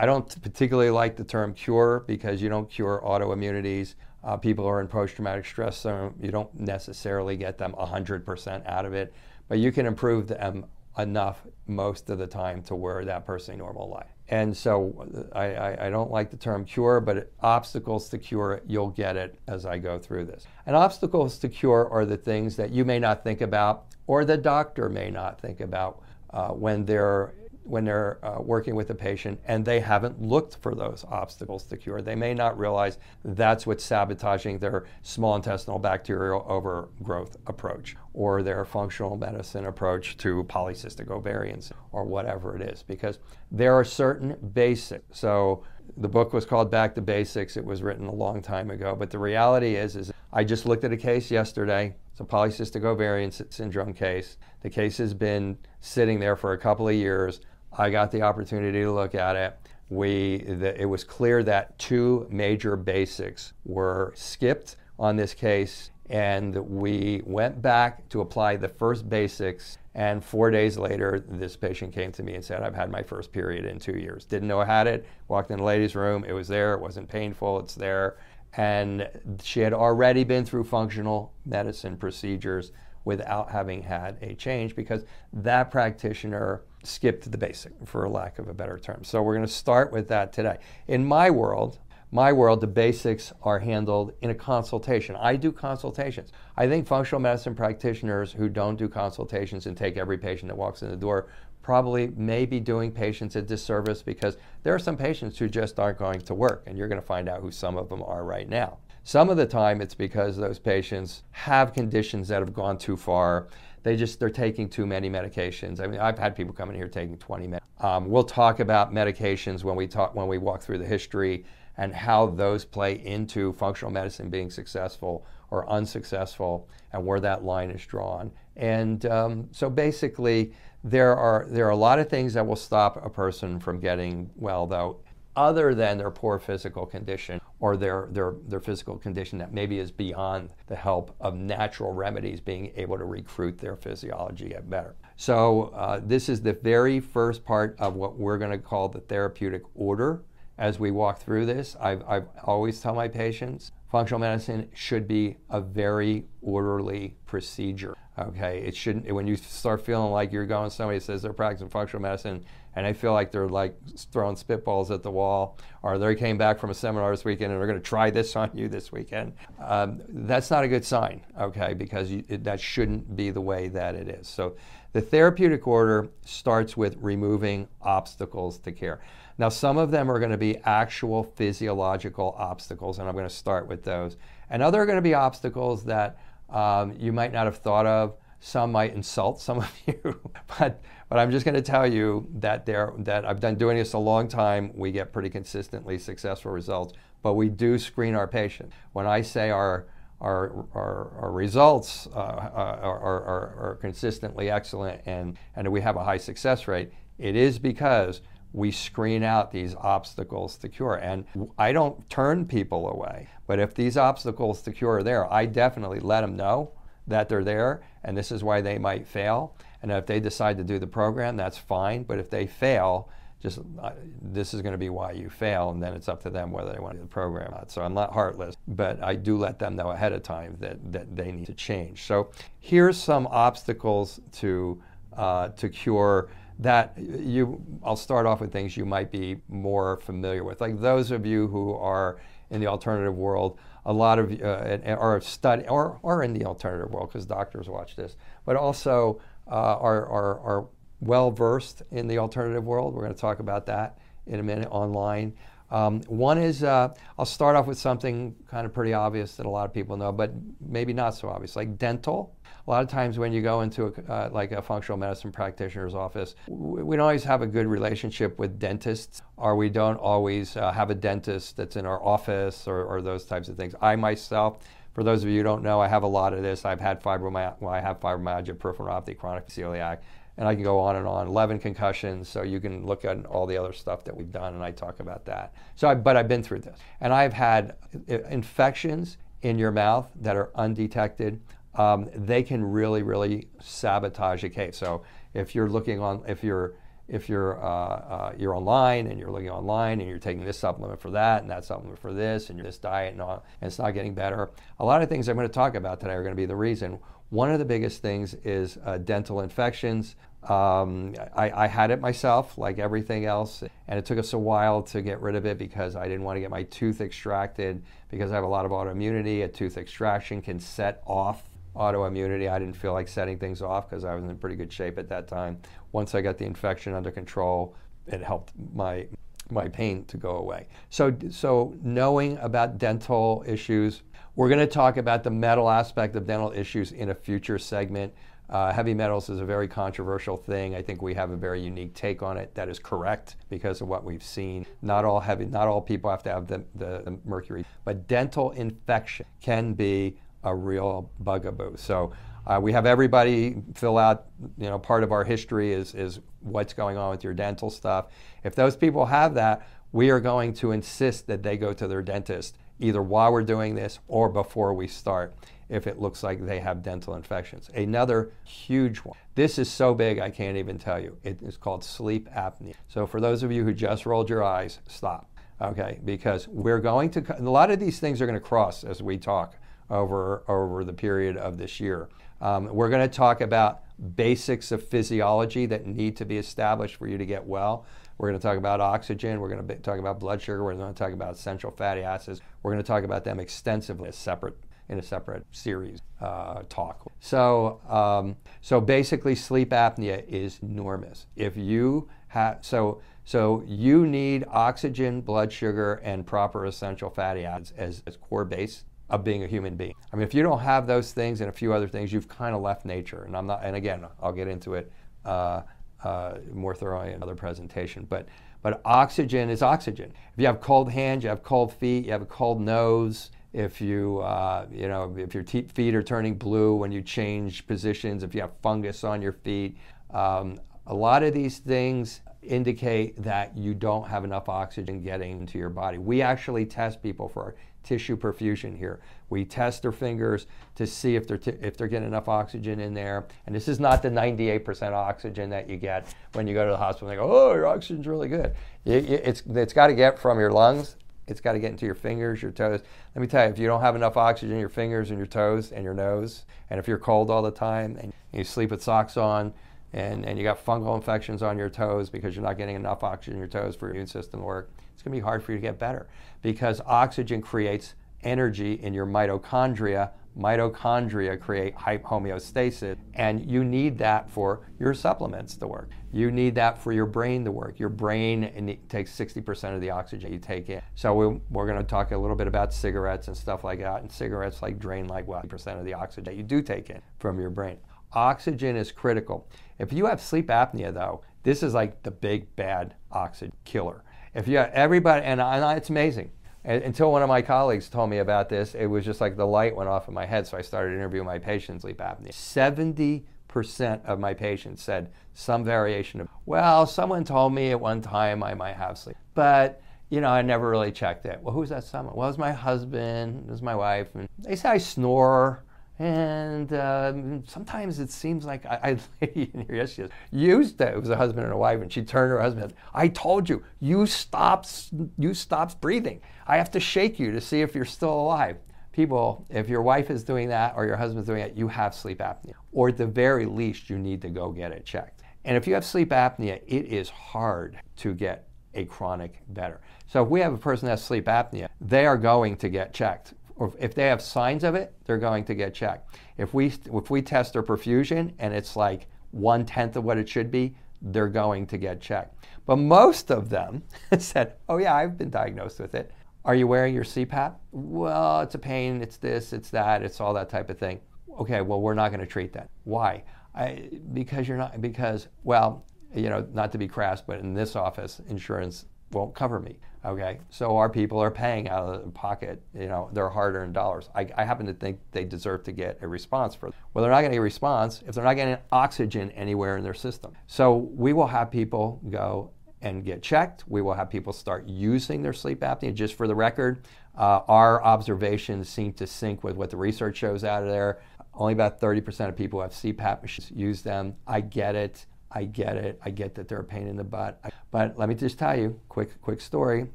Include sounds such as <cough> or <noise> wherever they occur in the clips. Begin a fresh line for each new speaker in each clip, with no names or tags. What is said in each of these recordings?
I don't particularly like the term cure because you don't cure autoimmunities. Uh, people are in post-traumatic stress syndrome. You don't necessarily get them 100% out of it, but you can improve them enough most of the time to where that person normal life. And so I, I, I, don't like the term cure, but obstacles to cure, you'll get it as I go through this. And obstacles to cure are the things that you may not think about or the doctor may not think about uh, when they're when they're uh, working with a patient and they haven't looked for those obstacles to cure. They may not realize that's what's sabotaging their small intestinal bacterial overgrowth approach or their functional medicine approach to polycystic ovarian or whatever it is because there are certain basics. So the book was called Back to Basics. It was written a long time ago, but the reality is is I just looked at a case yesterday. A polycystic ovarian syndrome case. The case has been sitting there for a couple of years. I got the opportunity to look at it. We, the, it was clear that two major basics were skipped on this case, and we went back to apply the first basics. And four days later, this patient came to me and said, I've had my first period in two years. Didn't know I had it. Walked in the ladies' room. It was there. It wasn't painful. It's there. And she had already been through functional medicine procedures without having had a change because that practitioner skipped the basic, for lack of a better term. So we're going to start with that today. In my world, my world, the basics are handled in a consultation. I do consultations. I think functional medicine practitioners who don't do consultations and take every patient that walks in the door probably may be doing patients a disservice because there are some patients who just aren't going to work, and you're going to find out who some of them are right now. Some of the time, it's because those patients have conditions that have gone too far they just they're taking too many medications. I mean, I've had people come in here taking 20 meds. Um, we'll talk about medications when we talk when we walk through the history and how those play into functional medicine being successful or unsuccessful, and where that line is drawn. And um, so basically, there are there are a lot of things that will stop a person from getting well, though, other than their poor physical condition or their, their, their physical condition that maybe is beyond the help of natural remedies being able to recruit their physiology get better. So, uh, this is the very first part of what we're going to call the therapeutic order. As we walk through this, I've, I've always tell my patients functional medicine should be a very orderly procedure. Okay, it shouldn't. When you start feeling like you're going, somebody says they're practicing functional medicine, and they feel like they're like throwing spitballs at the wall, or they came back from a seminar this weekend and they're going to try this <laughs> on you this weekend. Um, that's not a good sign. Okay, because you, it, that shouldn't be the way that it is. So, the therapeutic order starts with removing obstacles to care. Now, some of them are going to be actual physiological obstacles, and I'm going to start with those. And other are going to be obstacles that um, you might not have thought of. Some might insult some of <laughs> you, but but I'm just going to tell you that there that I've been doing this a long time. We get pretty consistently successful results, but we do screen our patients. When I say our our, our, our results uh, uh are, are, are consistently excellent and, and we have a high success rate, it is because we screen out these obstacles to cure. And I don't turn people away, but if these obstacles to cure are there, I definitely let them know that they're there and this is why they might fail. And if they decide to do the program, that's fine. But if they fail, just uh, this is going to be why you fail, and then it's up to them whether they want to do the program. So I'm not heartless, but I do let them know ahead of time that, that they need to change. So here's some obstacles to uh, to cure that you I'll start off with things you might be more familiar with. Like those of you who are in the alternative world, a lot of uh, are study or or in the alternative world because doctors watch this, but also uh, are, are are well versed in the alternative world. We're going to talk about that in a minute online. Um, one is uh, I'll start off with something kind of pretty obvious that a lot of people know, but maybe not so obvious, like dental. A lot of times when you go into a, uh, like a functional medicine practitioner's office, we don't always have a good relationship with dentists, or we don't always uh, have a dentist that's in our office, or, or, those types of things. I myself, for those of you who don't know, I have a lot of this. I've had fibromyalgia, well, I have fibromyalgia, peripheral neuropathy, chronic celiac, and I can go on and on. 11 concussions, so you can look at all the other stuff that we've done, and I talk about that. So, I, but I've been through this, and I've had uh, infections in your mouth that are undetected. Um, they can really, really sabotage a case. So, if you're looking on, if you're if you're uh, uh, you're online and you're looking online and you're taking this supplement for that and that supplement for this and this diet and all, and it's not getting better. A lot of things I'm going to talk about today are going to be the reason. One of the biggest things is uh, dental infections. Um, I, I, had it myself, like everything else, and it took us a while to get rid of it because I didn't want to get my tooth extracted because I have a lot of autoimmunity. A tooth extraction can set off autoimmunity. I didn't feel like setting things off because I was in pretty good shape at that time. Once I got the infection under control, it helped my my pain to go away. So, so knowing about dental issues, we're going to talk about the metal aspect of dental issues in a future segment. Uh, heavy metals is a very controversial thing. I think we have a very unique take on it that is correct because of what we've seen. Not all heavy, not all people have to have the, the, the mercury, but dental infection can be a real bugaboo. So uh, we have everybody fill out, you know, part of our history is, is what's going on with your dental stuff. If those people have that, we are going to insist that they go to their dentist either while we're doing this or before we start if it looks like they have dental infections. Another huge one. This is so big I can't even tell you. It is called sleep apnea. So for those of you who just rolled your eyes, stop. Okay, because we're going to a lot of these things are going to cross as we talk over over the period of this year. Um, we're going to talk about basics of physiology that need to be established for you to get well. We're going to talk about oxygen. We're going to talk about blood sugar. We're going to talk about essential fatty acids. We're going to talk about them extensively as separate in a separate series uh, talk. So, um, so basically, sleep apnea is enormous. If you have so so you need oxygen, blood sugar, and proper essential fatty acids as, as core base of being a human being. I mean, if you don't have those things and a few other things, you've kind of left nature. And I'm not. And again, I'll get into it uh, uh, more thoroughly in another presentation. But but oxygen is oxygen. If you have cold hands, you have cold feet, you have a cold nose, if you, uh, you know, if your feet are turning blue when you change positions, if you have fungus on your feet. Um, a lot of these things indicate that you don't have enough oxygen getting into your body. We actually test people for tissue perfusion here. We test their fingers to see if they're, if they're getting enough oxygen in there. And this is not the 98% oxygen that you get when you go to the hospital and they go, oh, your oxygen's really good. It, it's it's got to get from your lungs. It's got to get into your fingers, your toes. Let me tell you, if you don't have enough oxygen in your fingers and your toes and your nose, and if you're cold all the time and you sleep with socks on, and, and you got fungal infections on your toes because you're not getting enough oxygen in your toes for your immune system to work, it's going to be hard for you to get better because oxygen creates energy in your mitochondria. Mitochondria create homeostasis, and you need that for your supplements to work. You need that for your brain to work. Your brain takes 60% of the oxygen you take in. So we, we're going to talk a little bit about cigarettes and stuff like that. And cigarettes like drain like what percent of the oxygen that you do take in from your brain. Oxygen is critical. If you have sleep apnea, though, this is like the big bad oxygen killer. If you everybody, and, and it's amazing. Until one of my colleagues told me about this, it was just like the light went off in my head. So I started interviewing my patients sleep apnea. 70% of my patients said some variation of, well, someone told me at one time I might have sleep, but you know, I never really checked it. Well, who's that someone? Well, it's my husband, it was my wife, and they say I snore. And um, sometimes it seems like I, I in here yesterday used to, it was a husband and a wife, and she turned to her husband. I told you, you stopped, you stopped breathing. I have to shake you to see if you're still alive. People, if your wife is doing that or your husband's doing it, you have sleep apnea, or at the very least, you need to go get it checked. And if you have sleep apnea, it is hard to get a chronic better. So if we have a person that has sleep apnea, they are going to get checked or if they have signs of it, they're going to get checked. If we if we test their perfusion and it's like one tenth of what it should be, they're going to get checked. But most of them <laughs> said, "Oh yeah, I've been diagnosed with it." Are you wearing your CPAP? Well, it's a pain. It's this. It's that. It's all that type of thing. Okay, well, we're not going to treat that. Why? I, because you're not. Because well, you know, not to be crass, but in this office, insurance won't cover me. Okay, so our people are paying out of the pocket, you know, their hard-earned dollars. I, I happen to think they deserve to get a response for. Well, they're not getting a response if they're not getting oxygen anywhere in their system. So we will have people go and get checked. We will have people start using their sleep apnea. Just for the record, uh, our observations seem to sync with what the research shows out of there. Only about 30% of people who have CPAP machines use them. I get it. I get it. I get that they're a pain in the butt. But let me just tell you, quick, quick story.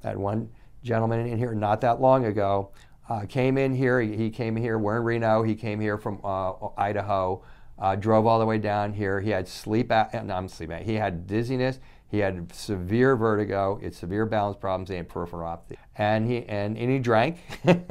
I had one gentleman in here not that long ago. Uh, came in here. He, came here. We're in Reno. He came here from uh, Idaho. Uh, drove all the way down here. He had sleep. A- no, I'm. He had dizziness. He had severe vertigo. Had severe balance problems. Had peripheral. And he and, and he drank. <laughs> and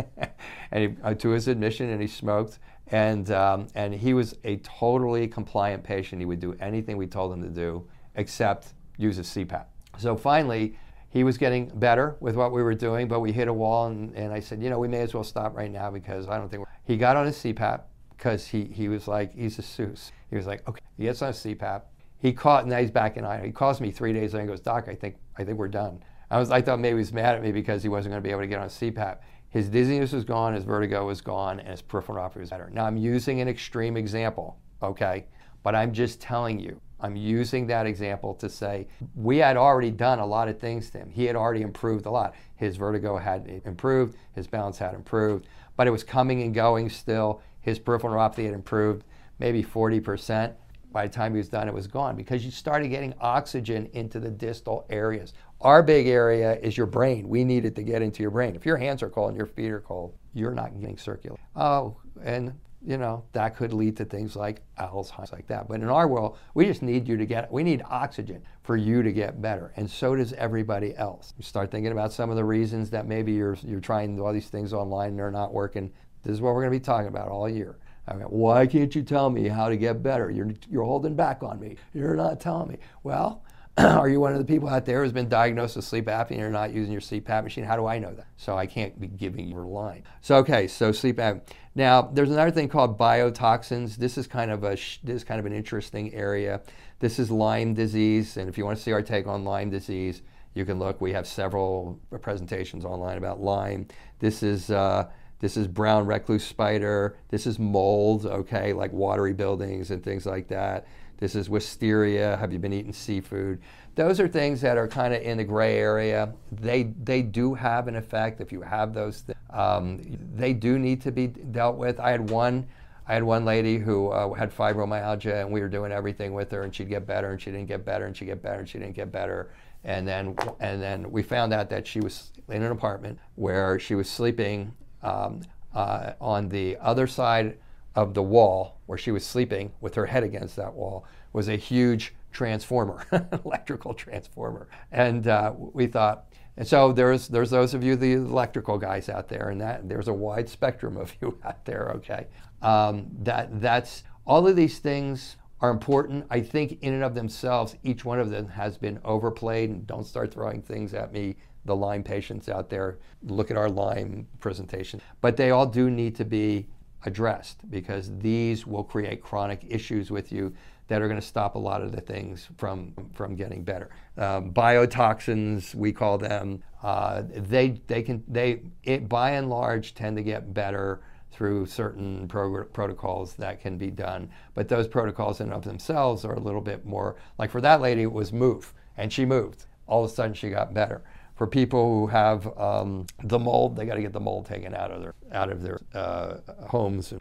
he, uh, to his admission, and he smoked. And, um, and he was a totally compliant patient. He would do anything we told him to do except use a CPAP. So finally, he was getting better with what we were doing, but we hit a wall, and, and I said, you know, we may as well stop right now because I don't think he got on his CPAP because he, he was like, he's a Seuss. He was like, okay, he gets on a CPAP. He caught, now he's back in Idaho. He calls me three days later and goes, Doc, I think, I think we're done. I was, I thought maybe he was mad at me because he wasn't going to be able to get on a CPAP. His dizziness was gone, his vertigo was gone, and his peripheral neuropathy was better. Now, I'm using an extreme example, okay? But I'm just telling you, I'm using that example to say we had already done a lot of things to him. He had already improved a lot. His vertigo had improved, his balance had improved, but it was coming and going still. His peripheral neuropathy had improved maybe 40%. By the time he was done, it was gone because you started getting oxygen into the distal areas. Our big area is your brain. We need it to get into your brain. If your hands are cold and your feet are cold, you're not getting circulation. Oh, and you know that could lead to things like Alzheimer's, like that. But in our world, we just need you to get. We need oxygen for you to get better, and so does everybody else. You start thinking about some of the reasons that maybe you're you're trying all these things online and they're not working. This is what we're going to be talking about all year. I mean, why can't you tell me how to get better? You're, you're holding back on me. You're not telling me. Well, <clears throat> are you one of the people out there who's been diagnosed with sleep apnea and you're not using your CPAP machine? How do I know that? So I can't be giving you a line. So okay, so sleep apnea. Now there's another thing called biotoxins. This is kind of a this is kind of an interesting area. This is Lyme disease, and if you want to see our take on Lyme disease, you can look. We have several presentations online about Lyme. This is uh, this is brown recluse spider. This is mold. Okay, like watery buildings and things like that. This is Pfiesteria. Have you been eating seafood? Those are things that are kind of in the gray area. They they do have an effect if you have those. Th- um, they do need to be dealt with. I had one. I had one lady who uh, had fibromyalgia, and we were doing everything with her, and she'd get better, and she didn't get better, and she'd get better, and she didn't get better. And then, and then we found out that she was in an apartment where she was sleeping um, uh, on the other side of the wall, where she was sleeping with her head against that wall, was a huge transformer, <laughs> electrical transformer. And uh, we thought, and so there's there's those of you the electrical guys out there, and that there's a wide spectrum of <laughs> you out there. Okay, um, that that's all of these things are important. I think in and of themselves, each one of them has been overplayed. And don't start throwing things at me, the Lyme patients out there. Look at our Lyme presentation. But they all do need to be addressed because these will create chronic issues with you that are going to stop a lot of the things from from getting better. Um, biotoxins, we call them, uh, they they can they it, by and large tend to get better through certain prog- protocols that can be done. But those protocols in and of themselves are a little bit more like for that lady, it was move, and she moved. All of a sudden, she got better. For people who have um, the mold, they got to get the mold taken out of their out of their uh, homes,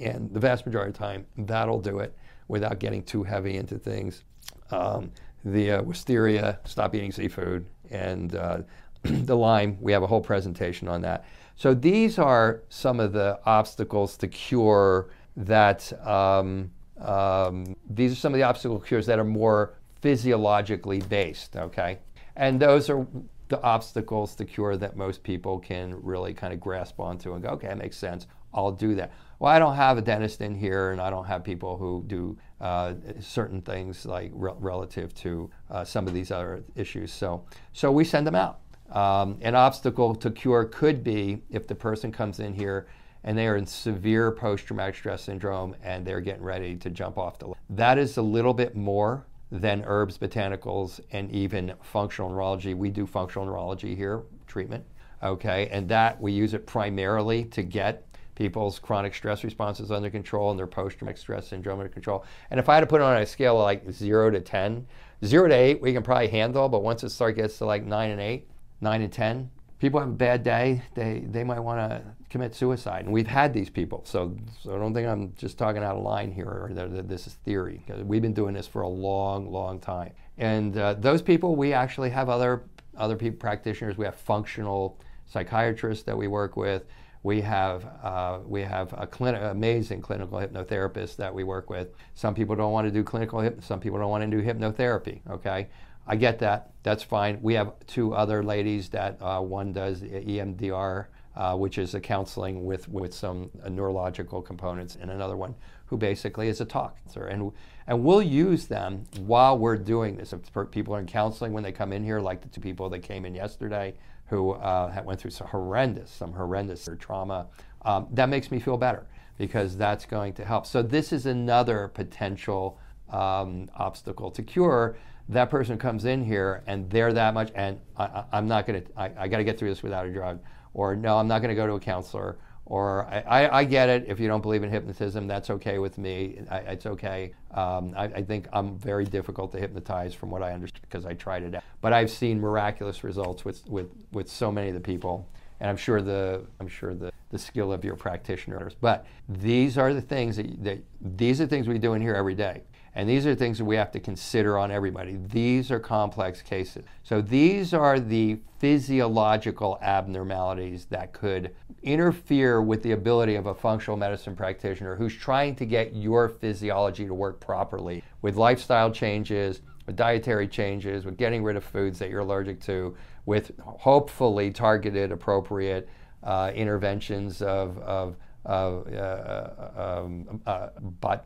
and the vast majority of the time, that'll do it without getting too heavy into things. Um, the uh, Pfiesteria, stop eating seafood, and uh, <clears throat> the Lyme. we have a whole presentation on that. So these are some of the obstacles to cure that, um, um, these are some of the obstacle cures that are more physiologically based, okay? And those are the obstacles to cure that most people can really kind of grasp onto and go, okay, that makes sense. I'll do that. Well, I don't have a dentist in here, and I don't have people who do uh, certain things like re- relative to uh, some of these other issues. So, so we send them out. Um, an obstacle to cure could be if the person comes in here and they are in severe post-traumatic stress syndrome and they're getting ready to jump off the. That is a little bit more than herbs, botanicals, and even functional neurology. We do functional neurology here, treatment, okay, and that we use it primarily to get people's chronic stress responses under control and their post-traumatic stress syndrome under control. And if I had to put it on a scale of like zero to 10, zero to eight, we can probably handle, but once it starts gets to like nine and eight, nine and 10, people have a bad day, they, they might want to commit suicide. And we've had these people. So, so I don't think I'm just talking out of line here or that, that this is theory. We've been doing this for a long, long time. And uh, those people, we actually have other, other people, practitioners. We have functional psychiatrists that we work with. We have, uh, we have a clin- amazing clinical hypnotherapist that we work with. Some people don't want to do clinical hyp- some people don't want to do hypnotherapy, okay? I get that. That's fine. We have two other ladies that uh, one does EMDR, uh, which is a counseling with, with some neurological components, and another one who basically is a talk. And, and we'll use them while we're doing this. If people are in counseling when they come in here, like the two people that came in yesterday who uh, went through some horrendous, some horrendous trauma, um, that makes me feel better because that's going to help. So this is another potential um, obstacle to cure that person comes in here and they're that much, and I, am not going to, I, got to get through this without a drug, or no, I'm not going to go to a counselor, or I, I, I, get it. If you don't believe in hypnotism, that's okay with me. I, it's okay. Um, I, think I'm very difficult to hypnotize from what I understand because I tried it out. But I've seen miraculous results with, with, with so many of the people. And I'm sure the I'm sure the, the skill of your practitioners. But these are the things that, that these are things we do in here every day. And these are things that we have to consider on everybody. These are complex cases. So these are the physiological abnormalities that could interfere with the ability of a functional medicine practitioner who's trying to get your physiology to work properly with lifestyle changes, with dietary changes, with getting rid of foods that you're allergic to, with hopefully targeted, appropriate uh, interventions of, of um, uh,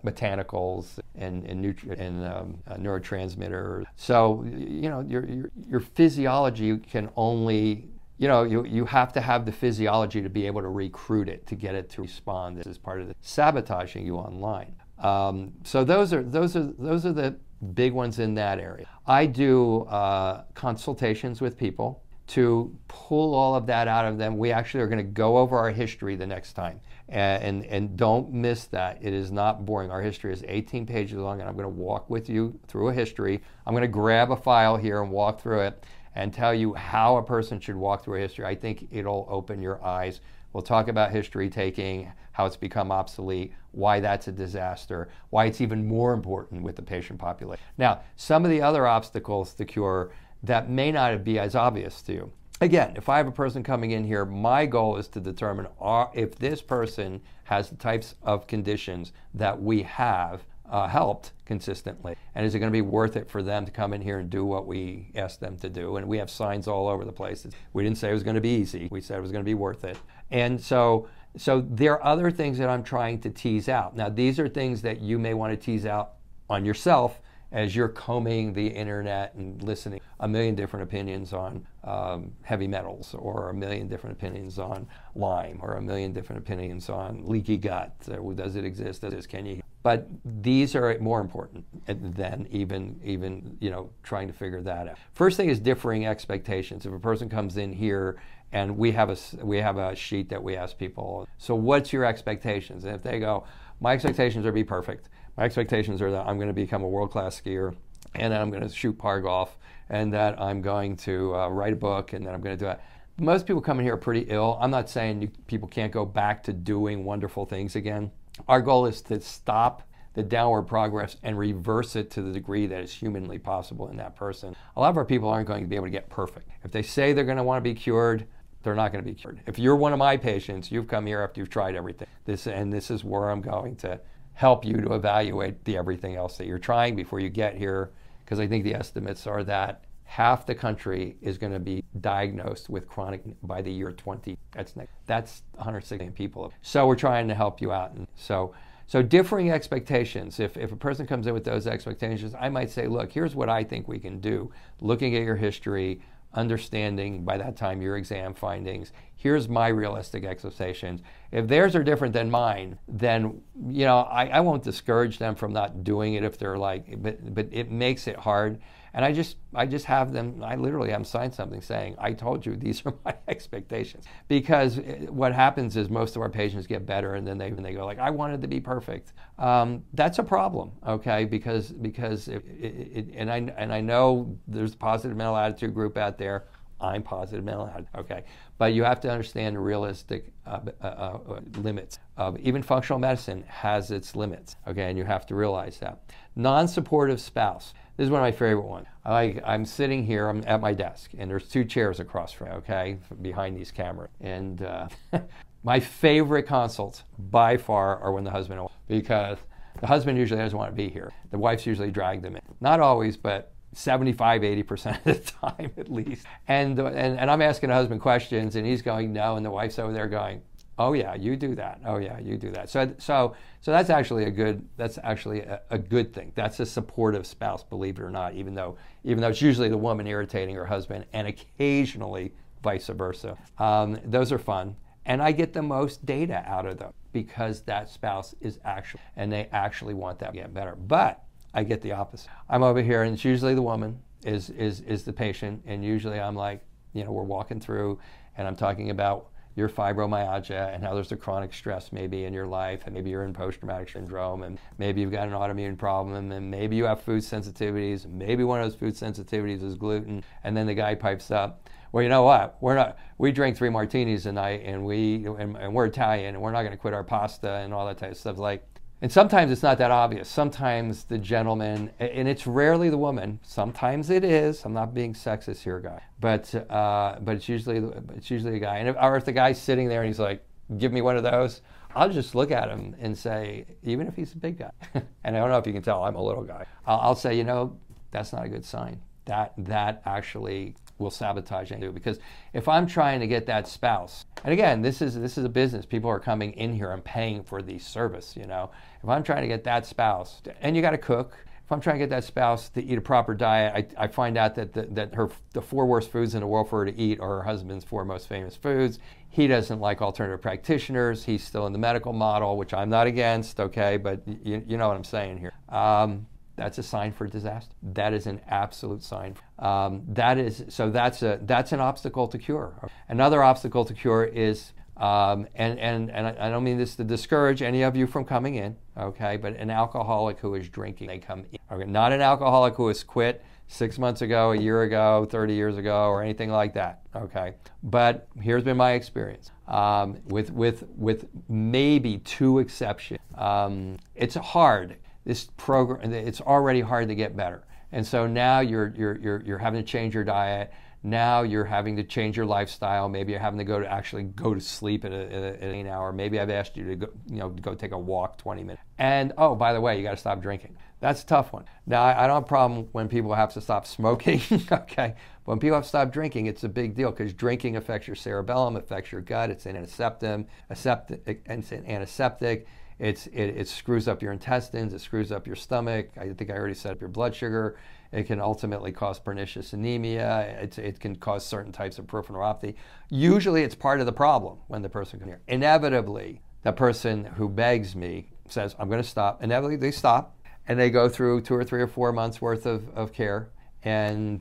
botanicals and, and, nutri- and um, uh, neurotransmitters. So, you know, your, your, your, physiology can only, you know, you, you have to have the physiology to be able to recruit it, to get it to respond. This is part of the sabotaging you online. Um, so those are, those, are, those are the big ones in that area. I do uh, consultations with people to pull all of that out of them. We actually are going to go over our history the next time. And, and, and, don't miss that. It is not boring. Our history is 18 pages long, and I'm going to walk with you through a history. I'm going to grab a file here and walk through it and tell you how a person should walk through a history. I think it'll open your eyes. We'll talk about history taking, how it's become obsolete, why that's a disaster, why it's even more important with the patient population. Now, some of the other obstacles to cure that may not be as obvious to you. Again, if I have a person coming in here, my goal is to determine are, if this person has the types of conditions that we have uh, helped consistently. And is it going to be worth it for them to come in here and do what we asked them to do? And we have signs all over the place. We didn't say it was going to be easy. We said it was going to be worth it. And so, so there are other things that I'm trying to tease out. Now, these are things that you may want to tease out on yourself as you're combing the internet and listening a million different opinions on um, heavy metals or a million different opinions on Lyme or a million different opinions on leaky gut. does it exist? Does it, can you? But these are more important than even even you know trying to figure that out. First thing is differing expectations. If a person comes in here and we have a we have a sheet that we ask people, so what's your expectations? And if they go, my expectations are be perfect my expectations are that I'm going to become a world class skier and that I'm going to shoot par golf and that I'm going to uh, write a book and that I'm going to do that. Most people coming here are pretty ill. I'm not saying you, people can't go back to doing wonderful things again. Our goal is to stop the downward progress and reverse it to the degree that is humanly possible in that person. A lot of our people aren't going to be able to get perfect. If they say they're going to want to be cured, they're not going to be cured. If you're one of my patients, you've come here after you've tried everything. This and this is where I'm going to help you to evaluate the everything else that you're trying before you get here. Because I think the estimates are that half the country is going to be diagnosed with chronic by the year 20. That's next. That's 160 million people. So we're trying to help you out. And so, so differing expectations. If, if a person comes in with those expectations, I might say, look, here's what I think we can do. Looking at your history, understanding by that time your exam findings. Here's my realistic expectations. If theirs are different than mine, then you know I, I won't discourage them from not doing it if they're like, but but it makes it hard. And I just I just have them. I literally have signed something saying, "I told you these <laughs> are my expectations." Because eh, what happens is most of our patients get better, and then they they go like, "I wanted to be perfect." Um, that's a problem, okay? Because because it, it, it, and I and I know there's a positive mental attitude group out there. I'm positive mental attitude, okay? But you have to understand the realistic uh, uh, uh, limits. Of, even functional medicine has its limits, okay? And you have to realize that. Non-supportive spouse. This is one of my favorite ones. I, I'm sitting here, I'm at my desk, and there's two chairs across from me, okay, behind these cameras. And uh, <laughs> my favorite consults by far are when the husband, because the husband usually doesn't want to be here. The wife's usually dragged them in. Not always, but 75, 80% of the time at least. And, and, and I'm asking the husband questions, and he's going, no, and the wife's over there going, Oh yeah, you do that. Oh yeah, you do that. So so so that's actually a good that's actually a, a, good thing. That's a supportive spouse, believe it or not. Even though even though it's usually the woman irritating her husband, and occasionally vice versa. Um, those are fun, and I get the most data out of them because that spouse is actually and they actually want that to get better. But I get the opposite. I'm over here, and it's usually the woman is is is the patient, and usually I'm like, you know, we're walking through, and I'm talking about your fibromyalgia and how there's a chronic stress maybe in your life, and maybe you're in post traumatic syndrome, and maybe you've got an autoimmune problem, and maybe you have food sensitivities, maybe one of those food sensitivities is gluten, and then the guy pipes up. Well, you know what? We're not. We drink three martinis a night, and we and, and we're Italian, and we're not going to quit our pasta and all that type of stuff. Like, and sometimes it's not that obvious. Sometimes the gentleman, and it's rarely the woman. Sometimes it is. I'm not being sexist here, guy, but uh, but it's usually it's usually a guy. And if, or if the guy's sitting there and he's like, "Give me one of those," I'll just look at him and say, even if he's a big guy, <laughs> and I don't know if you can tell, I'm a little guy. I'll, I'll say, you know, that's not a good sign. That that actually will sabotage do because if I'm trying to get that spouse, and again, this is this is a business. People are coming in here and paying for the service. You know, if I'm trying to get that spouse, and you got to cook. If I'm trying to get that spouse to eat a proper diet, I, I find out that the, that her the four worst foods in the world for her to eat are her husband's four most famous foods. He doesn't like alternative practitioners. He's still in the medical model, which I'm not against. Okay, but you, you know what I'm saying here. Um, that's a sign for disaster. That is an absolute sign. Um, that is so. That's a that's an obstacle to cure. Another obstacle to cure is um, and, and, and I don't mean this to discourage any of you from coming in, okay, but an alcoholic who is drinking, they come in. Okay, not an alcoholic who has quit six months ago, a year ago, 30 years ago, or anything like that, okay? But here's been my experience um, with, with, with maybe two exceptions. Um, it's hard. This program, it's already hard to get better. And so now you're, you're, you're, you're having to change your diet now you're having to change your lifestyle. Maybe you're having to go to actually go to sleep at, a, at, an hour. Maybe I've asked you to go, you know, go take a walk 20 minutes. And oh, by the way, you got to stop drinking. That's a tough one. Now I, don't have a problem when people have to stop smoking. <laughs> okay, but when people have to stop drinking, it's a big deal because drinking affects your cerebellum, affects your gut. It's an antiseptic. It's an antiseptic. It's, it, it screws up your intestines. It screws up your stomach. I think I already said up your blood sugar. It can ultimately cause pernicious anemia. It, it can cause certain types of peripheral neuropathy. Usually, it's part of the problem when the person comes here. Inevitably, the person who begs me says, I'm going to stop. Inevitably, they stop and they go through two or three or four months worth of, of care and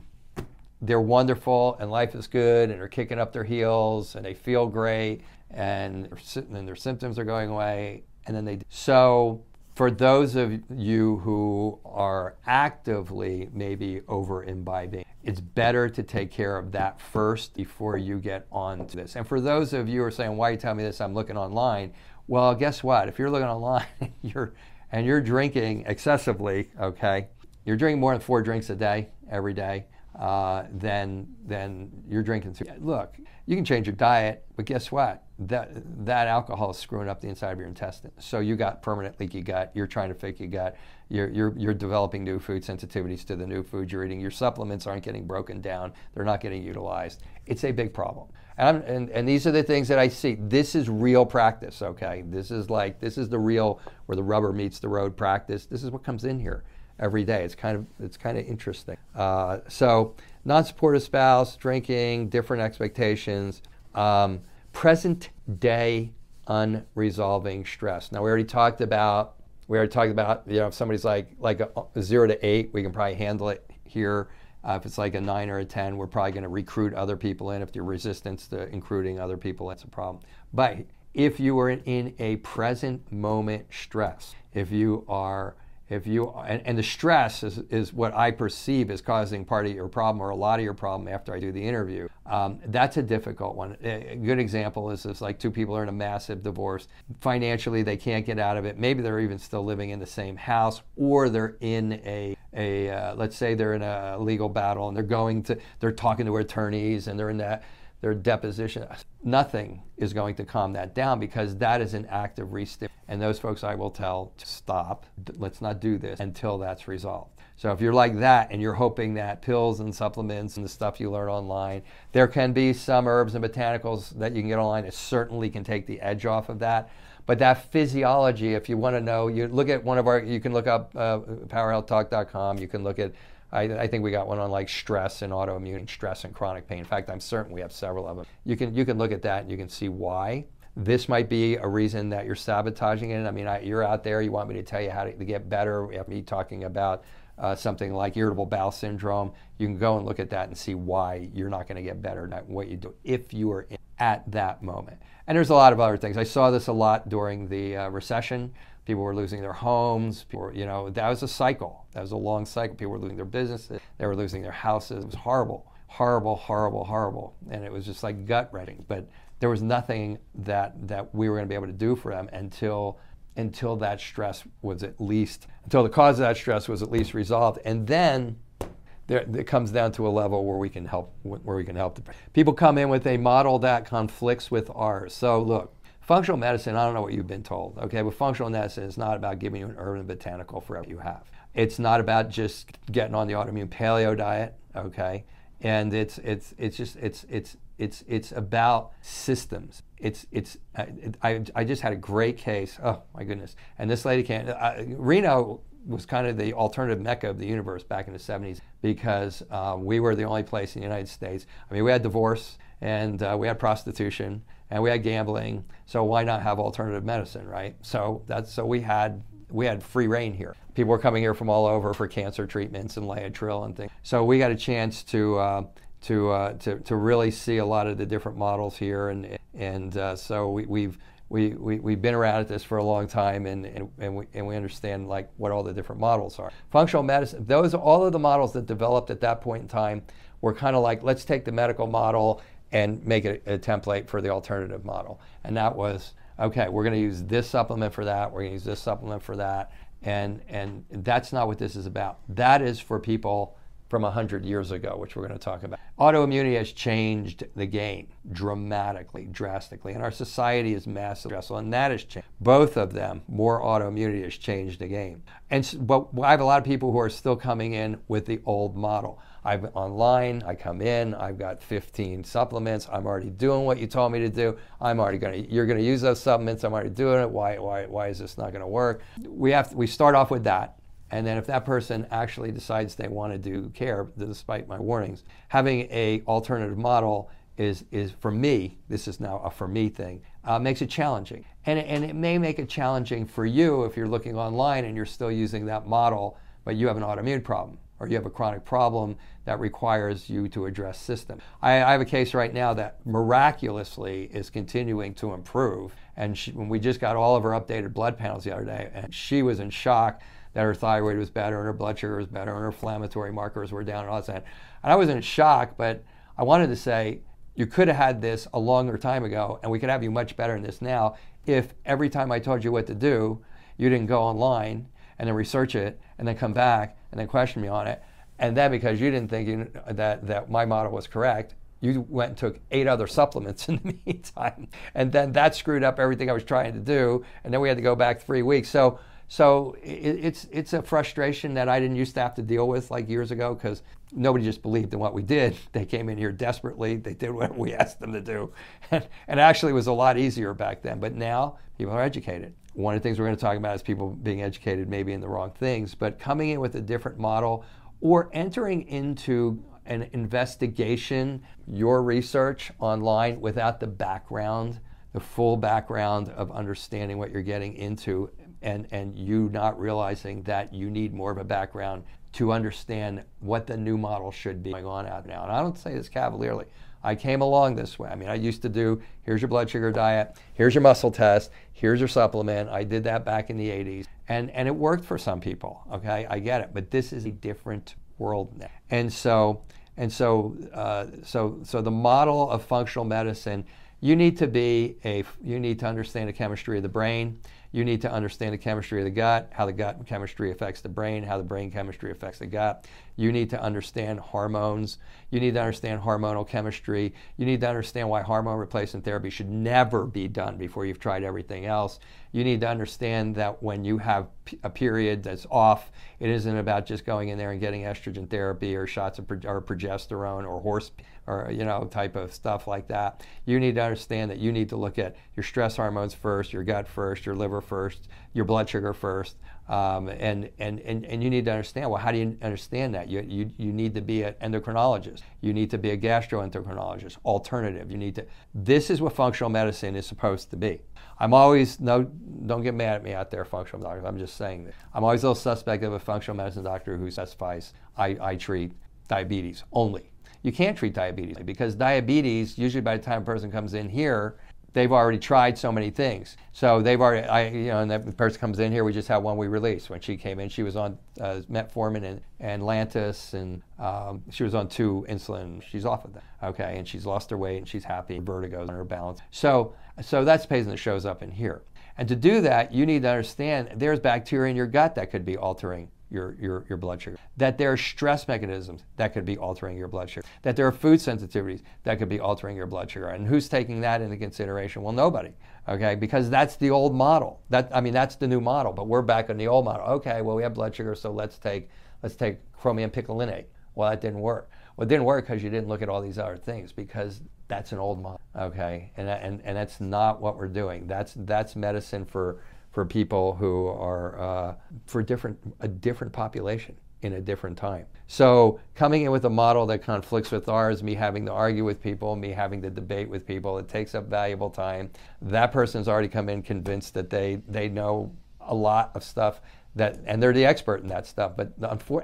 they're wonderful and life is good and they're kicking up their heels and they feel great and, and their symptoms are going away and then they so for those of you who are actively maybe over imbibing, it's better to take care of that first before you get on to this. And for those of you who are saying, why are you telling me this? I'm looking online. Well, guess what? If you're looking online <laughs> you're, and you're drinking excessively, okay, you're drinking more than four drinks a day every day, uh, then, then you're drinking. Too. Look, you can change your diet, but guess what? That, that alcohol is screwing up the inside of your intestine. So you got permanent leaky gut. You're trying to fake your gut. You're, you're, you're developing new food sensitivities to the new food you're eating. Your supplements aren't getting broken down. They're not getting utilized. It's a big problem. And, and, and these are the things that I see. This is real practice, okay? This is like, this is the real, where the rubber meets the road practice. This is what comes in here every day. It's kind of, it's kind of interesting. Uh, so non-supportive spouse, drinking, different expectations, um, present day unresolving stress. Now we already talked about we already talked about you know if somebody's like like a, a zero to eight, we can probably handle it here. Uh, if it's like a nine or a ten, we're probably going to recruit other people in. If you're resistant to recruiting other people, that's a problem. But if you are in a present moment stress, if you are if you and, and, the stress is, is what I perceive is causing part of your problem or a lot of your problem after I do the interview. Um, that's a difficult one. A good example is this: like two people are in a massive divorce. Financially, they can't get out of it. Maybe they're even still living in the same house, or they're in a a uh, let's say they're in a legal battle and they're going to they're talking to attorneys and they're in that their deposition. Nothing is going to calm that down because that is an act of restim. And those folks I will tell to stop, let's not do this until that's resolved. So if you're like that and you're hoping that pills and supplements and the stuff you learn online, there can be some herbs and botanicals that you can get online that certainly can take the edge off of that. But that physiology, if you want to know, you look at one of our, you can look up uh, powerhealthtalk.com, you can look at I, I, think we got one on like stress and autoimmune stress and chronic pain. In fact, I'm certain we have several of them. You can you can look at that and you can see why. This might be a reason that you're sabotaging it. I mean, I, you're out there. You want me to tell you how to, to get better. We have me talking about uh, something like irritable bowel syndrome. You can go and look at that and see why you're not going to get better at what you do if you are at that moment. And there's a lot of other things. I saw this a lot during the uh, recession People were losing their homes. People were, you know, that was a cycle. That was a long cycle. People were losing their businesses. They were losing their houses. It was horrible, horrible, horrible, horrible. And it was just like gut wrenching. But there was nothing that that we were going to be able to do for them until until that stress was at least until the cause of that stress was at least resolved. And then there, it comes down to a level where we can help where we can help the people come in with a model that conflicts with ours. So look, Functional medicine, I don't know what you've been told, okay, but functional medicine is not about giving you an herb and botanical for what you have. It's not about just getting on the autoimmune paleo diet, okay? And it's it's it's just it's it's it's it's about systems. It's it's I, I just had a great case. Oh my goodness! And this lady. Uh, Reno was kind of the alternative mecca of the universe back in the 70s because um, we were the only place in the United States. I mean, we had divorce and uh, we had prostitution and we had gambling. So why not have alternative medicine, right? So that's so we had we had free reign here. People were coming here from all over for cancer treatments and Laetrile and things. So we got a chance to. Uh, to, uh, to, to really see a lot of the different models here, and and uh, so we, we've we, we, we've been around at this for a long time and, and, and, we, and we understand like what all the different models are. Functional medicine, those all of the models that developed at that point in time were kind of like, let's take the medical model and make it a template for the alternative model. And that was, okay, we're going to use this supplement for that, we're going to use this supplement for that. And, and that's not what this is about. That is for people from 100 years ago, which we're going to talk about. Autoimmunity has changed the game dramatically, drastically, and our society is massively stressful, and that has changed. Both of them, more autoimmunity has changed the game. And but I have a lot of people who are still coming in with the old model. I'm online, I come in, I've got 15 supplements, I'm already doing what you told me to do. I'm already going to, you're going to use those supplements, I'm already doing it. Why, why, why is this not going to work? We have, to, we start off with that and then if that person actually decides they want to do care, despite my warnings, having a alternative model is, is for me, this is now a for me thing, uh, makes it challenging. And, and it may make it challenging for you if you're looking online and you're still using that model, but you have an autoimmune problem or you have a chronic problem that requires you to address system. I, I have a case right now that miraculously is continuing to improve. And she, when we just got all of her updated blood panels the other day, and she was in shock that her thyroid was better and her blood sugar was better and her inflammatory markers were down and all that. And I was in shock, but I wanted to say, you could have had this a longer time ago and we could have you much better in this now if every time I told you what to do, you didn't go online and then research it and then come back and then question me on it. And then because you didn't think you, that, that my model was correct, you went and took eight other supplements in the <laughs> meantime. And then that screwed up everything I was trying to do. And then we had to go back three weeks. So so it, it's it's a frustration that I didn't used to have to deal with like years ago because nobody just believed in what we did. <laughs> They came in here desperately. They did what we <laughs> asked them to do, and, and actually it was a lot easier back then. But now people are educated. One of the things we're going to talk about is people being educated maybe in the wrong things, but coming in with a different model or entering into an investigation, your research online without the background, the full background of understanding what you're getting into and, and you not realizing that you need more of a background to understand what the new model should be going on out now. And I don't say this cavalierly. I came along this way. I mean, I used to do here's your blood sugar diet, here's your muscle test, here's your supplement. I did that back in the 80s, and, and it worked for some people. Okay, I get it. But this is a different world now. And so, and so, uh, so, so the model of functional medicine, you need to be a, you need to understand the chemistry of the brain. You need to understand the chemistry of the gut, how the gut chemistry affects the brain, how the brain chemistry affects the gut. You need to understand hormones. You need to understand hormonal chemistry. You need to understand why hormone replacement therapy should never be done before you've tried everything else. You need to understand that when you have a period that's off, it isn't about just going in there and getting estrogen therapy or shots of or progesterone or horse or you know type of stuff like that. You need to understand that you need to look at your stress hormones first, your gut first, your liver first, your blood sugar first, um, and, and, and, and you need to understand, well, how do you understand that? You, you, you need to be an endocrinologist. You need to be a gastroendocrinologist, alternative. You need to, this is what functional medicine is supposed to be. I'm always, no, don't get mad at me out there, functional doctors. I'm just saying that. I'm always a little suspect of a functional medicine doctor who specifies, I, I treat diabetes only. You can't treat diabetes because diabetes, usually by the time a person comes in here, they've already tried so many things. So they've already, I, you know, and that person comes in here, we just had one we released. When she came in, she was on uh, metformin and, and Lantus, and um, she was on two insulin. She's off of that, okay, and she's lost her weight and she's happy, vertigo and her balance. So, so that's the patient that shows up in here. And to do that, you need to understand there's bacteria in your gut that could be altering your, your, your blood sugar, that there are stress mechanisms that could be altering your blood sugar, that there are food sensitivities that could be altering your blood sugar. And who's taking that into consideration? Well, nobody, okay, because that's the old model. That, I mean, that's the new model, but we're back on the old model. Okay, well, we have blood sugar, so let's take, let's take chromium picolinate. Well, that didn't work. Well, it didn't work because you didn't look at all these other things because that's an old model, okay? And, and, and that's not what we're doing. That's, that's medicine for for people who are uh, for different a different population in a different time. So coming in with a model that conflicts with ours, me having to argue with people, me having to debate with people, it takes up valuable time. That person's already come in convinced that they they know a lot of stuff that, and they're the expert in that stuff. But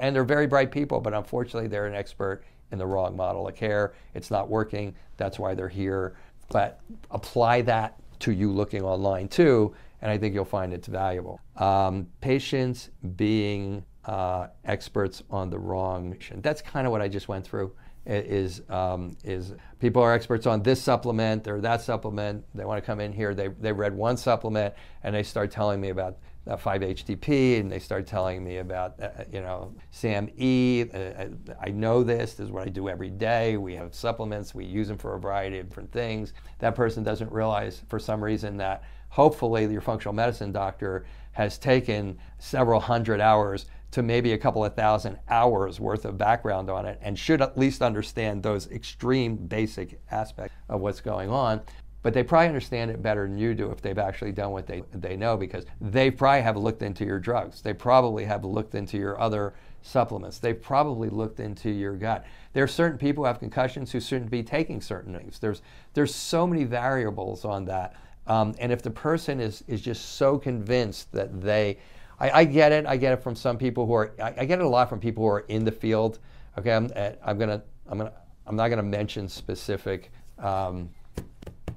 and they're very bright people, but unfortunately, they're an expert in the wrong model of care. It's not working. That's why they're here. But apply that to you looking online too, and I think you'll find it's valuable. Um, patients being uh, experts on the wrong mission. That's kind of what I just went through. Is um, is people are experts on this supplement or that supplement? They want to come in here. They they read one supplement and they start telling me about uh, 5-HTP, and they start telling me about, uh, uh you know, SAMe. Uh, I know this. This is what I do every day. We have supplements. We use them for a variety of different things. That person doesn't realize, for some reason, that hopefully your functional medicine doctor has taken several hundred hours to maybe a couple of thousand hours worth of background on it and should at least understand those extreme basic aspects of what's going on but they probably understand it better than you do if they've actually done what they, they know because they probably have looked into your drugs. They probably have looked into your other supplements. They've probably looked into your gut. There are certain people who have concussions who shouldn't be taking certain things. There's, there's so many variables on that. Um, and if the person is, is just so convinced that they, I, I, get it, I get it from some people who are, I, I, get it a lot from people who are in the field. Okay, I'm, I'm gonna, I'm gonna, I'm not gonna mention specific um,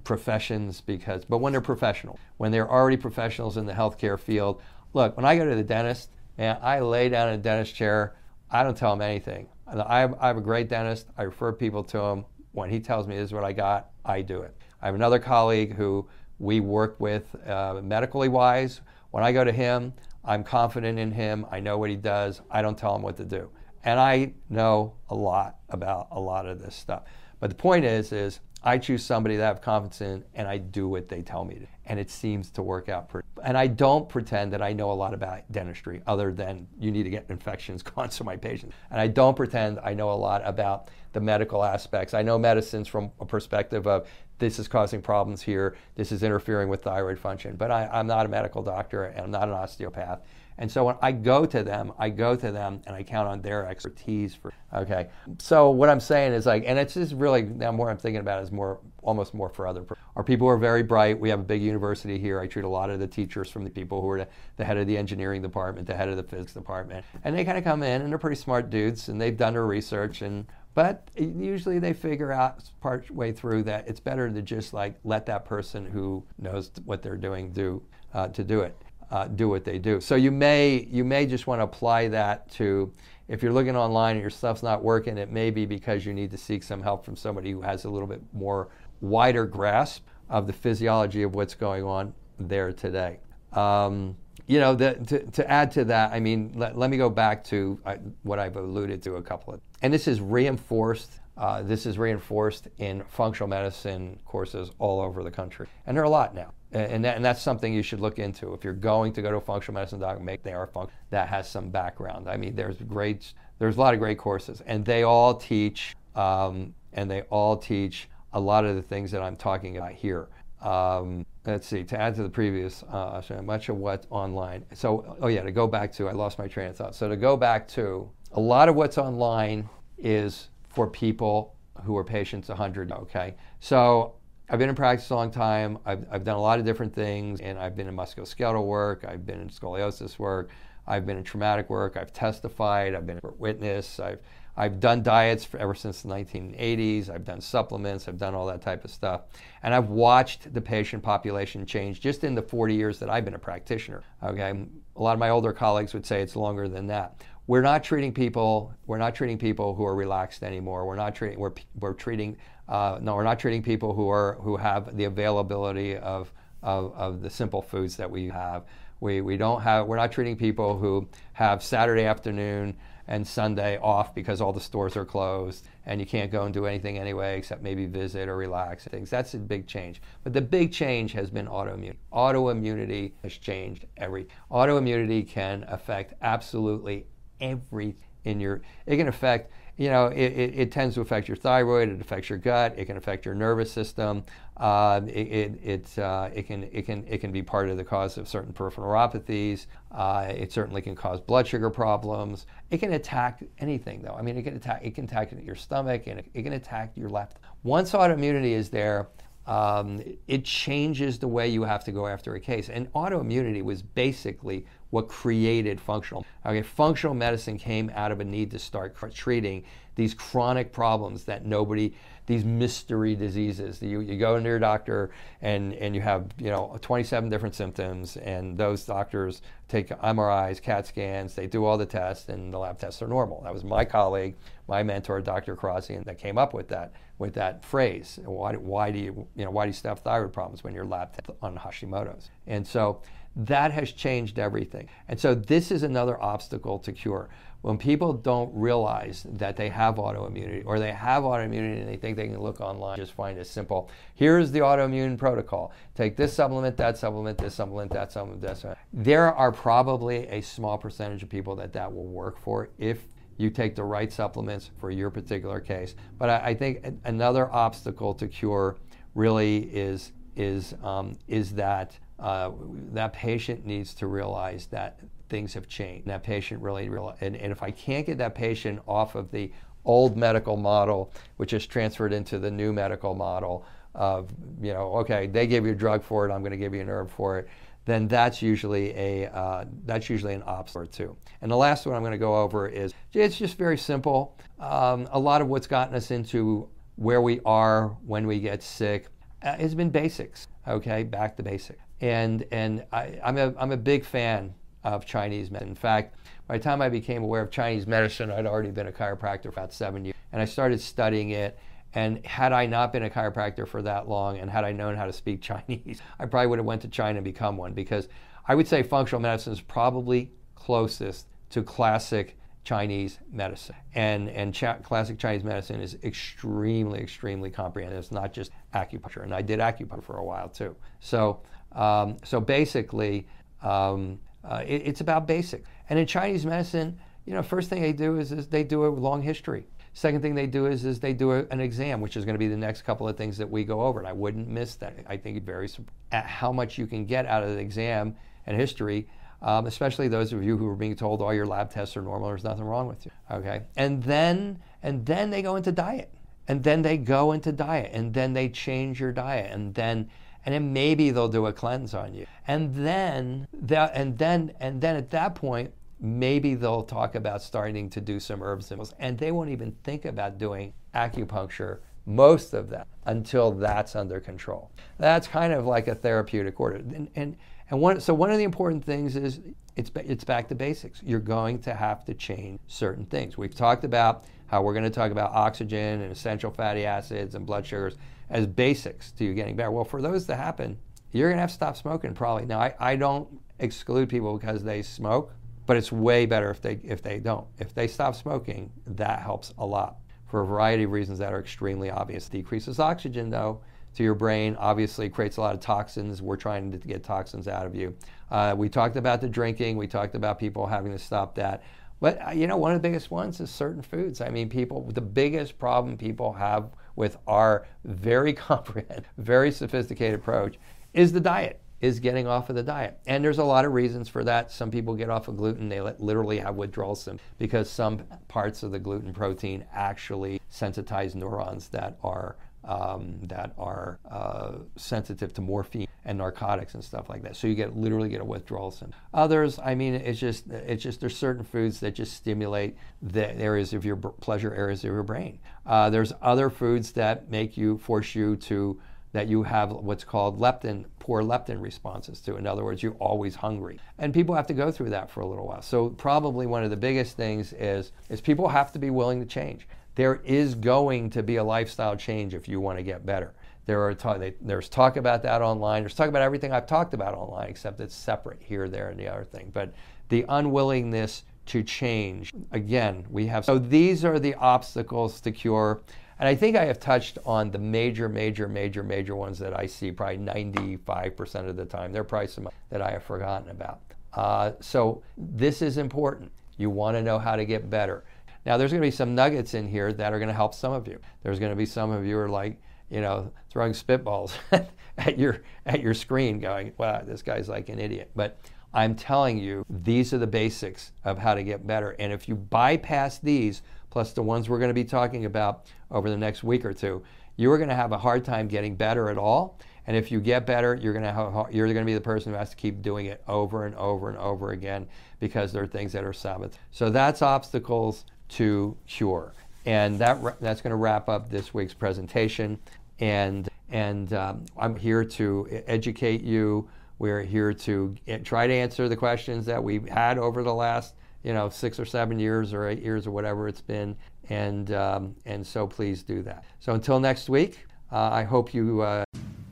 professions because, but when they're professional, when they're already professionals in the healthcare field, look, when I go to the dentist, and I lay down in a dentist chair, I don't tell him anything. I have, I have a great dentist. I refer people to him. When he tells me this is what I got, I do it. I have another colleague who we work with uh, medically wise. When I go to him, I'm confident in him. I know what he does. I don't tell him what to do. And I know a lot about a lot of this stuff. But the point is, is I choose somebody that I have confidence in and I do what they tell me to. And it seems to work out pretty. And I don't pretend that I know a lot about dentistry other than you need to get infections <laughs> gone to my patients. And I don't pretend I know a lot about the medical aspects. I know medicines from a perspective of this is causing problems here, this is interfering with thyroid function. But I, I'm not a medical doctor and I'm not an osteopath. And so when I go to them, I go to them and I count on their expertise for okay. So what I'm saying is like, and it's just really now more I'm thinking about is more almost more for other Our people are very bright. We have a big university here. I treat a lot of the teachers from the people who are the, the head of the engineering department, the head of the physics department, and they kind of come in and they're pretty smart dudes and they've done their research and but usually they figure out part way through that it's better to just like let that person who knows what they're doing do uh, to do it uh, do what they do. So you may you may just want to apply that to if you're looking online and your stuff's not working, it may be because you need to seek some help from somebody who has a little bit more wider grasp of the physiology of what's going on there today. Um, you know, the, to, to, add to that, I mean, let, let me go back to uh, what I've alluded to a couple of, and this is reinforced. Uh, this is reinforced in functional medicine courses all over the country, and there are a lot now and, that, and that's something you should look into. If you're going to go to a functional medicine doc make they are func- that has some background. I mean there's great there's a lot of great courses and they all teach um, and they all teach a lot of the things that i'm talking about here. Um, let's see to add to the previous uh, much of what's online. So oh yeah to go back to i lost my train of thought. So to go back to a lot of what's online is for people who are patients 100 okay? So I've been in practice a long time. I've, I've done a lot of different things, and I've been in musculoskeletal work, I've been in scoliosis work, I've been in traumatic work, I've testified, I've been a witness, I've, I've done diets ever since the 1980s, I've done supplements, I've done all that type of stuff. And I've watched the patient population change just in the 40 years that I've been a practitioner. Okay, a lot of my older colleagues would say it's longer than that. We're not treating people we're not treating people who are relaxed anymore. We're not treating we're, we're treating uh, no we're not treating people who are who have the availability of, of, of the simple foods that we have. We, we don't have we're not treating people who have saturday afternoon and sunday off because all the stores are closed and you can't go and do anything anyway except maybe visit or relax things. That's a big change. But the big change has been autoimmunity. Autoimmunity has changed every autoimmunity can affect absolutely every in your it can affect you know it, it, it, tends to affect your thyroid it affects your gut it can affect your nervous system uh, it, it, uh, it, can, it, can, it can be part of the cause of certain peripheral neuropathies uh, it certainly can cause blood sugar problems. It can attack anything though. I mean it can attack it can attack your stomach and it, can attack your left. Once autoimmunity is there um, it changes the way you have to go after a case. And autoimmunity was basically what created functional. Okay, functional medicine came out of a need to start treating these chronic problems that nobody, these mystery diseases. You, you go into your doctor and, and you have you know 27 different symptoms, and those doctors take MRIs, CAT scans, they do all the tests, and the lab tests are normal. That was my colleague, my mentor, Dr. Kharrazian, that came up with that with that phrase. Why, why do you you know why do you still have thyroid problems when you're lab on Hashimoto's? And so that has changed everything. And so this is another obstacle to cure when people don't realize that they have autoimmunity or they have autoimmunity and they think they can look online, just find a simple, here's the autoimmune protocol. Take this supplement, that supplement, this supplement, that supplement, that supplement. There are probably a small percentage of people that that will work for if you take the right supplements for your particular case. But I, I think another obstacle to cure really is is um, is that uh, that patient needs to realize that things have changed. That patient really, and, and if I can't get that patient off of the old medical model, which is transferred into the new medical model of, you know, okay, they gave you a drug for it, I'm going to give you an herb for it, then that's usually a uh, that's usually an obstacle too. And the last one I'm going to go over is it's just very simple. Um, a lot of what's gotten us into where we are when we get sick uh, has been basics. Okay, back to basics. And and I, I'm a I'm a big fan of Chinese medicine. In fact, by the time I became aware of Chinese medicine, I'd already been a chiropractor for about seven years. And I started studying it. And had I not been a chiropractor for that long and had I known how to speak <laughs> Chinese, I probably would have went to China and become one because I would say functional medicine is probably closest to classic Chinese medicine. And, and cha- classic Chinese medicine is extremely, extremely comprehensive. It's not just acupuncture. And I did acupuncture for a while too. So, um, so basically, um, uh, it, it's about basic. And in Chinese medicine, you know, first thing they do is, is they do a long history. Second thing they do is, is they do a, an exam, which is going to be the next couple of things that we go over. And I wouldn't miss that. I think it varies at how much you can get out of the exam and history, um, especially those of you who are being told all your lab tests are normal, there's nothing wrong with you. Okay, and then and then they go into diet, and then they go into diet, and then they change your diet, and then and then maybe they'll do a cleanse on you. And then that and then and then at that point, maybe they'll talk about starting to do some herbs and they won't even think about doing acupuncture most of them until that's under control. That's kind of like a therapeutic order. And, and, and one, so one of the important things is it's, it's back to basics. You're going to have to change certain things. We've talked about how we're going to talk about oxygen and essential fatty acids and blood sugars as basics to you getting better. Well, for those to happen, you're going to have to stop smoking probably. Now, I, I don't exclude people because they smoke, but it's way better if they, if they don't. If they stop smoking, that helps a lot for a variety of reasons that are extremely obvious. Decreases oxygen, though, to your brain, obviously creates a lot of toxins. We're trying to get toxins out of you. Uh, we talked about the drinking. We talked about people having to stop that. But uh, you know, one of the biggest ones is certain foods. I mean, people, the biggest problem people have with our very <laughs> comprehensive, very sophisticated approach is the diet, is getting off of the diet. And there's a lot of reasons for that. Some people get off of gluten, they literally have withdrawal symptoms because some parts of the gluten protein actually sensitize neurons that are um, that are uh, sensitive to morphine and narcotics and stuff like that. So you get literally get a withdrawal symptom. Others, I mean, it's just it's just there's certain foods that just stimulate the areas of your pleasure areas of your brain. Uh, there's other foods that make you force you to that you have what's called leptin, poor leptin responses to. In other words, you're always hungry. And people have to go through that for a little while. So probably one of the biggest things is, is people have to be willing to change there is going to be a lifestyle change if you want to get better. There are they, there's talk about that online. There's talk about everything I've talked about online, except it's separate here, there, and the other thing. But the unwillingness to change. Again, we have. So these are the obstacles to cure. And I think I have touched on the major, major, major, major ones that I see probably 95% of the time. There are probably some that I have forgotten about. Uh, so this is important. You want to know how to get better. Now, there's going to be some nuggets in here that are going to help some of you. There's going to be some of you are like, you know, throwing spitballs <laughs> at your at your screen, going, "Wow, this guy's like an idiot." But I'm telling you, these are the basics of how to get better. And if you bypass these, plus the ones we're going to be talking about over the next week or two, you are going to have a hard time getting better at all. And if you get better, you're going to have you're going to be the person who has to keep doing it over and over and over again because there are things that are sabotaged. So that's obstacles to cure, and that that's going to wrap up this week's presentation. And and um, I'm here to educate you. We're here to try to answer the questions that we've had over the last you know six or seven years or eight years or whatever it's been. And um, and so please do that. So until next week, uh, I hope you. Uh,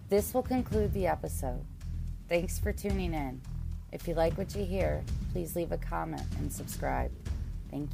this will conclude the episode. Thanks for tuning in. If you like what you hear, please leave a comment and subscribe. Thank you.